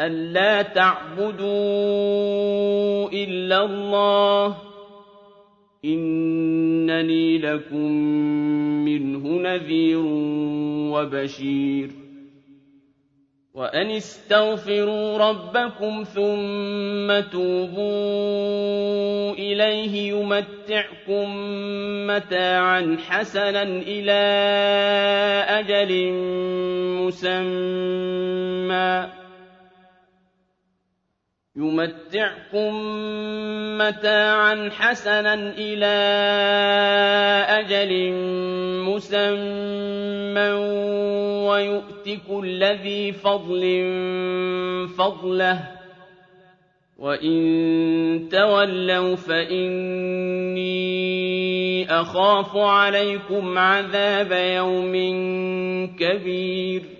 ألا تعبدوا إلا الله إنني لكم منه نذير وبشير وأن استغفروا ربكم ثم توبوا إليه يمتعكم متاعا حسنا إلى أجل مسمى يمتعكم متاعا حسنا إلى أجل مسمى ويؤت كل ذي فضل فضله وإن تولوا فإني أخاف عليكم عذاب يوم كبير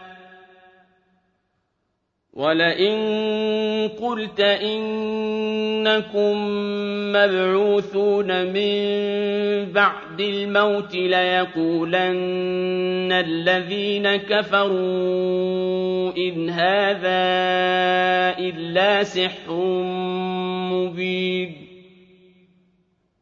ولئن قلت إنكم مبعوثون من بعد الموت ليقولن الذين كفروا إن هذا إلا سحر مبين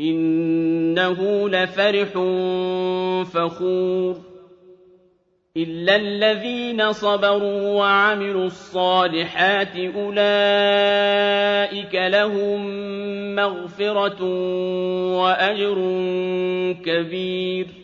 إنه لفرح فخور. إلا الذين صبروا وعملوا الصالحات أولئك لهم مغفرة وأجر كبير.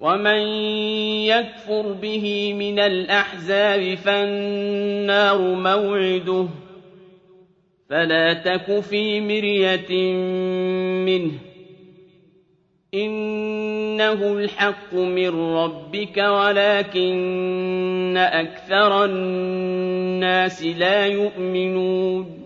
وَمَن يَكْفُرْ بِهِ مِنَ الْأَحْزَابِ فَالنَّارُ مَوْعِدُهُ ۚ فَلَا تَكُ فِي مِرْيَةٍ مِّنْهُ ۚ إِنَّهُ الْحَقُّ مِن رَّبِّكَ وَلَٰكِنَّ أَكْثَرَ النَّاسِ لَا يُؤْمِنُونَ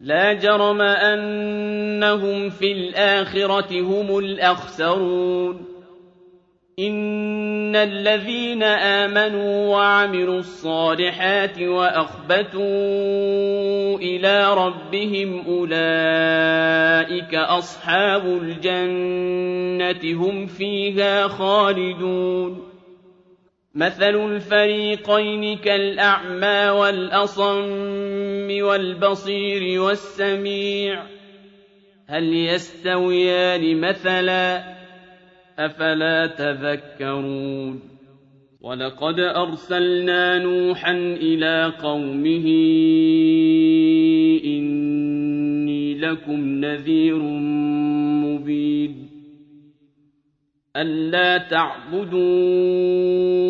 لَا جَرَمَ أَنَّهُمْ فِي الْآخِرَةِ هُمُ الْأَخْسَرُونَ. إِنَّ الَّذِينَ آمَنُوا وَعَمِلُوا الصَّالِحَاتِ وَأَخْبَتُوا إِلَىٰ رَبِّهِمْ أُولَٰئِكَ أَصْحَابُ الْجَنَّةِ ۖ هُمْ فِيهَا خَالِدُونَ. مَثَلُ الْفَرِيقَيْنِ كَالْأَعْمَىٰ وَالْأَصَمِّ وَالْبَصِيرِ وَالسَّمِيعِ ۚ هَلْ يَسْتَوِيَانِ مَثَلًا ۚ أَفَلَا تَذَكَّرُونَ وَلَقَدْ أَرْسَلْنَا نُوحًا إِلَىٰ قَوْمِهِ إِنِّي لَكُمْ نَذِيرٌ مُّبِينٌ أَلَّا تَعْبُدُوا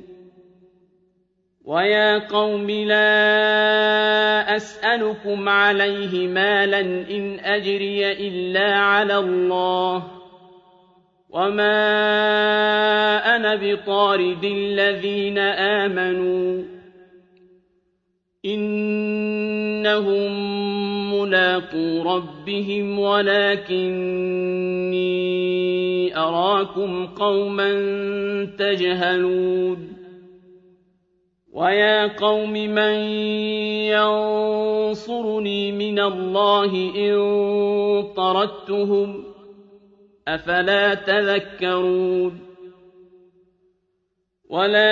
ويا قوم لا أسألكم عليه مالا إن أجري إلا على الله وما أنا بطارد الذين آمنوا إنهم ملاقو ربهم ولكني أراكم قوما تجهلون ويا قوم من ينصرني من الله إن طردتهم أفلا تذكرون ولا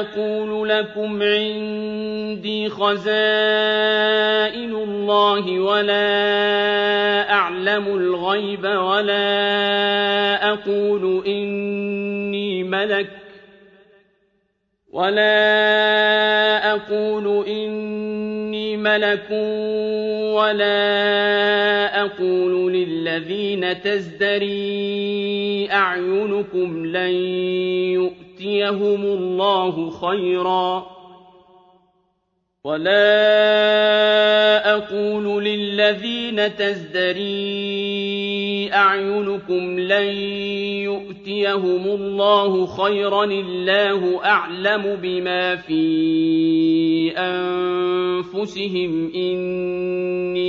أقول لكم عندي خزائن الله ولا أعلم الغيب ولا أقول إني ملك ولا أقول إني ملك ولا أقول للذين تزدري أعينكم لن يؤتيهم الله خيرا ولا أقول للذين تزدري أعينكم لن يؤتيهم الله خيرا الله أعلم بما في أنفسهم. إني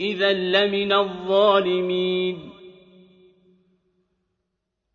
إذا لمن الظالمين.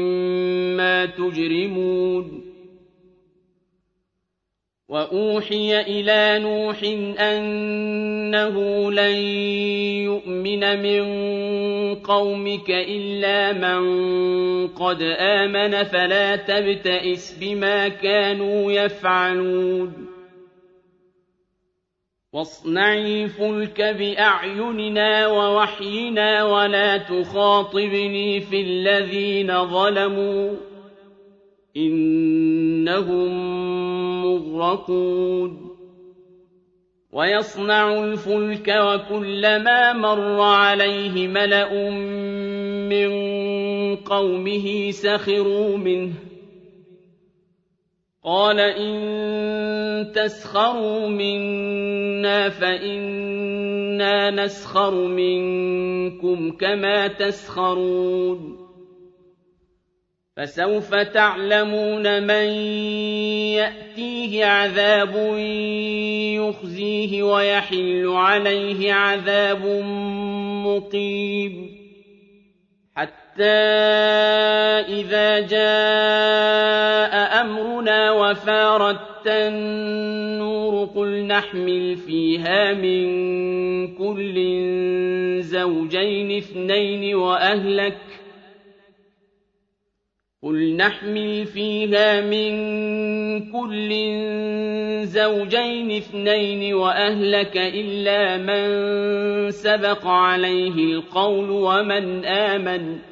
مما تجرمون وأوحي إلى نوح أنه لن يؤمن من قومك إلا من قد آمن فلا تبتئس بما كانوا يفعلون واصنعي الفلك بأعيننا ووحينا ولا تخاطبني في الذين ظلموا إنهم مغرقون. ويصنع الفلك وكلما مر عليه ملأ من قومه سخروا منه. قال إن تسخروا منا فإنا نسخر منكم كما تسخرون. فسوف تعلمون من يأتيه عذاب يخزيه ويحل عليه عذاب مقيم. حتى إِذَا جَاءَ أَمْرُنَا وَفَارَتِ النُّورُ قُلْ نَحْمِلُ فِيهَا مِن كُلٍّ زَوْجَيْنِ اثْنَيْنِ وَأَهْلَكَ قُلْ نَحْمِلُ فِيهَا مِن كُلٍّ زَوْجَيْنِ اثْنَيْنِ وَأَهْلَكَ إِلَّا مَن سَبَقَ عَلَيْهِ الْقَوْلُ وَمَنْ آمَنَ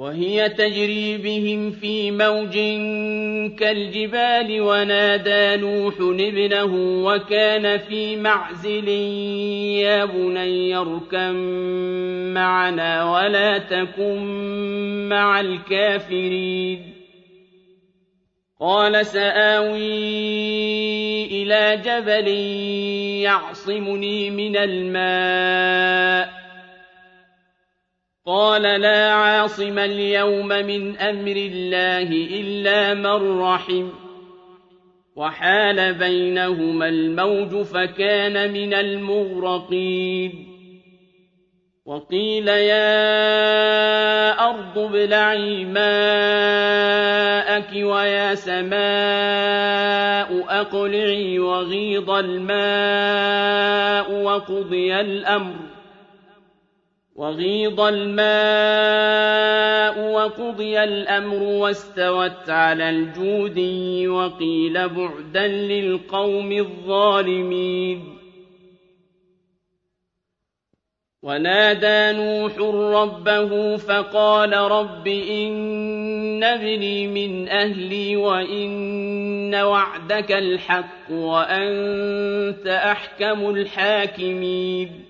وهي تجري بهم في موج كالجبال ونادى نوح ابنه وكان في معزل يا بني اركم معنا ولا تكن مع الكافرين. قال سآوي إلى جبل يعصمني من الماء. قال لا عاصم اليوم من أمر الله إلا من رحم. وحال بينهما الموج فكان من المغرقين. وقيل يا أرض ابلعي ماءك ويا سماء أقلعي وغيض الماء وقضي الأمر. وغيض الماء وقضي الأمر واستوت على الجودي وقيل بعدا للقوم الظالمين. ونادى نوح ربه فقال رب إن ابني من أهلي وإن وعدك الحق وأنت أحكم الحاكمين.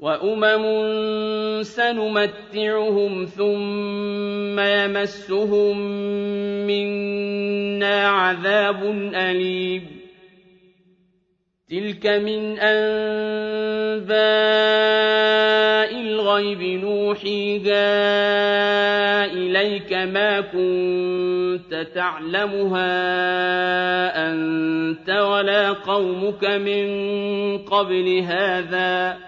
وأمم سنمتعهم ثم يمسهم منا عذاب أليم تلك من أنباء الغيب نوحيها إليك ما كنت تعلمها أنت ولا قومك من قبل هذا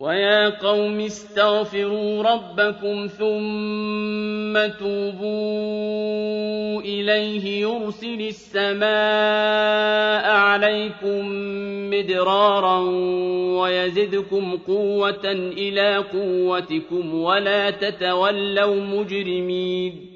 ويا قوم استغفروا ربكم ثم توبوا إليه يرسل السماء عليكم مدرارا ويزدكم قوة إلى قوتكم ولا تتولوا مجرمين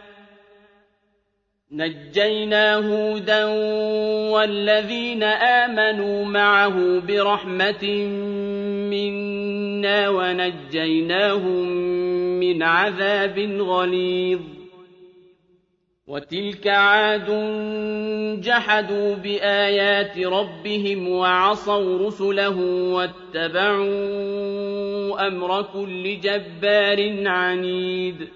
نجينا هودا والذين آمنوا معه برحمة منا ونجيناهم من عذاب غليظ. وتلك عاد جحدوا بآيات ربهم وعصوا رسله واتبعوا أمر كل جبار عنيد.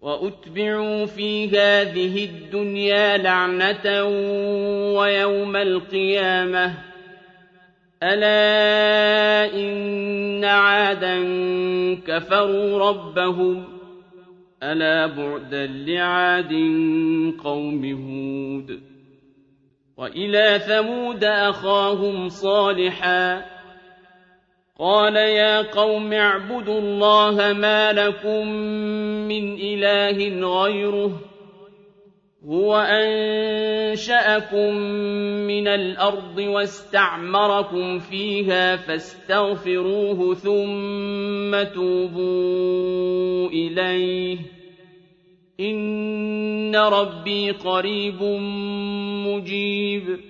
وأتبعوا في هذه الدنيا لعنة ويوم القيامة. ألا إن عادا كفروا ربهم. ألا بعدا لعاد قوم هود. وإلى ثمود أخاهم صالحاً. قال يا قوم اعبدوا الله ما لكم من إله غيره هو أنشأكم من الأرض واستعمركم فيها فاستغفروه ثم توبوا إليه إن ربي قريب مجيب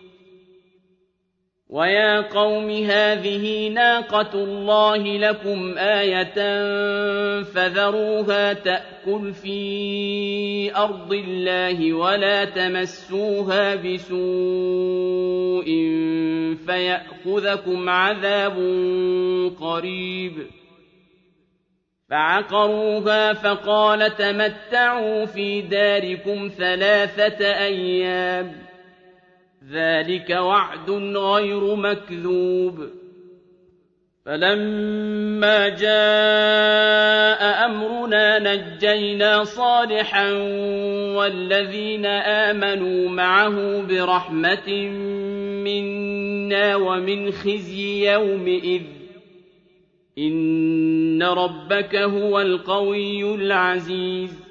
ويا قوم هذه ناقة الله لكم آية فذروها تأكل في أرض الله ولا تمسوها بسوء فيأخذكم عذاب قريب فعقروها فقال تمتعوا في داركم ثلاثة أيام ذلك وعد غير مكذوب. فلما جاء أمرنا نجينا صالحا والذين آمنوا معه برحمة منا ومن خزي يومئذ. إن ربك هو القوي العزيز.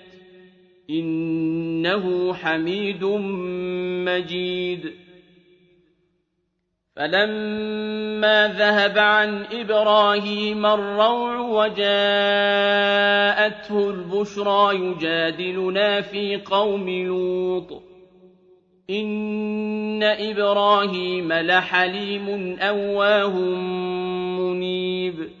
إنه حميد مجيد. فلما ذهب عن إبراهيم الروع وجاءته البشرى يجادلنا في قوم لوط. إن إبراهيم لحليم أواه منيب.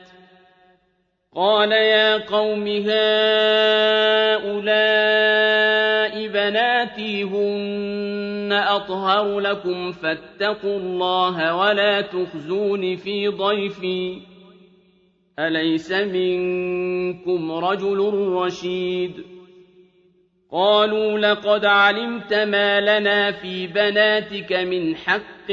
قال يا قوم هؤلاء بناتي هن أطهر لكم فاتقوا الله ولا تخزون في ضيفي. أليس منكم رجل رشيد؟ قالوا لقد علمت ما لنا في بناتك من حق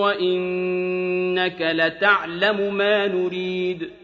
وإنك لتعلم ما نريد.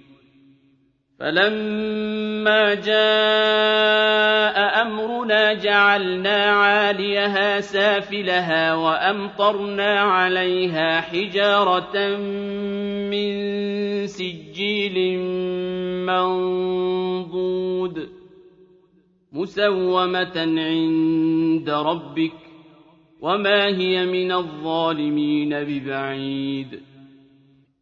فلما جاء أمرنا جعلنا عاليها سافلها وأمطرنا عليها حجارة من سجيل منضود مسومة عند ربك وما هي من الظالمين ببعيد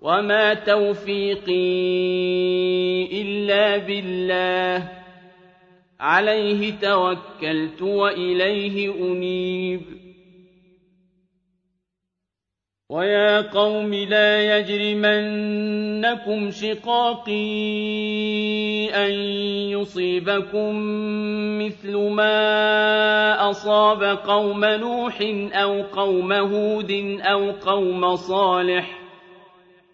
وما توفيقي إلا بالله عليه توكلت وإليه أنيب ويا قوم لا يجرمنكم شقاقي أن يصيبكم مثل ما أصاب قوم نوح أو قوم هود أو قوم صالح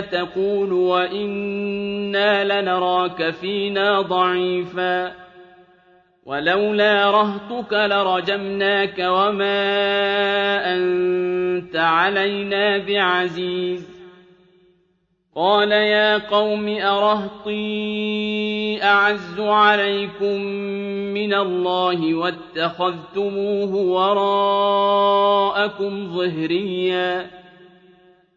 تقول وإنا لنراك فينا ضعيفا ولولا رهطك لرجمناك وما أنت علينا بعزيز قال يا قوم أرهطي أعز عليكم من الله واتخذتموه وراءكم ظهريا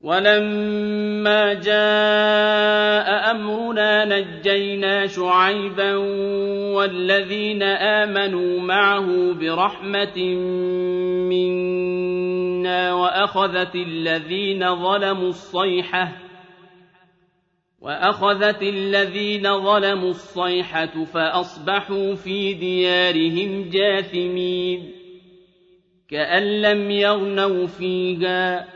ولما جاء أمرنا نجينا شعيبا والذين آمنوا معه برحمة منا وأخذت الذين ظلموا الصيحة وأخذت الذين ظلموا الصيحة فأصبحوا في ديارهم جاثمين كأن لم يغنوا فيها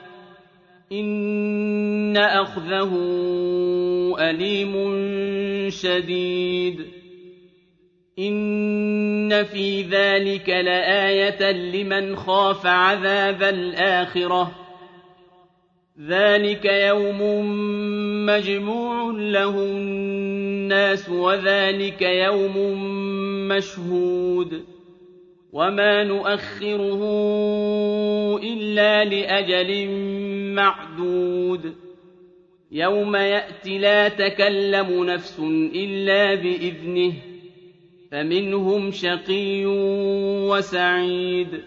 إن أخذه أليم شديد إن في ذلك لآية لمن خاف عذاب الآخرة ذلك يوم مجموع له الناس وذلك يوم مشهود وما نؤخره إلا لأجل معدود يوم يأت لا تكلم نفس إلا بإذنه فمنهم شقي وسعيد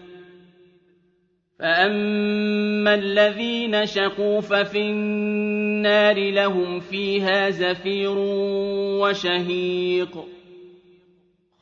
فأما الذين شقوا ففي النار لهم فيها زفير وشهيق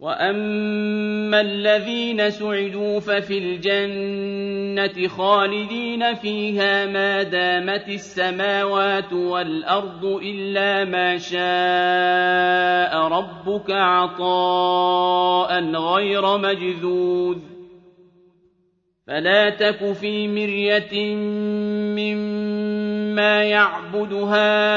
وأما الذين سعدوا ففي الجنة خالدين فيها ما دامت السماوات والأرض إلا ما شاء ربك عطاء غير مجذوذ فلا تك في مرية مما يعبد هؤلاء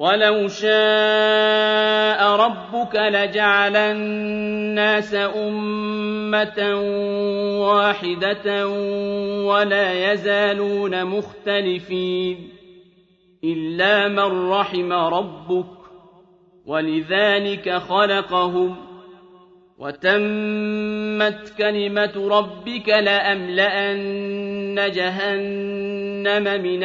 ولو شاء ربك لجعل الناس أمة واحدة ولا يزالون مختلفين إلا من رحم ربك ولذلك خلقهم وتمت كلمة ربك لأملأن جهنم من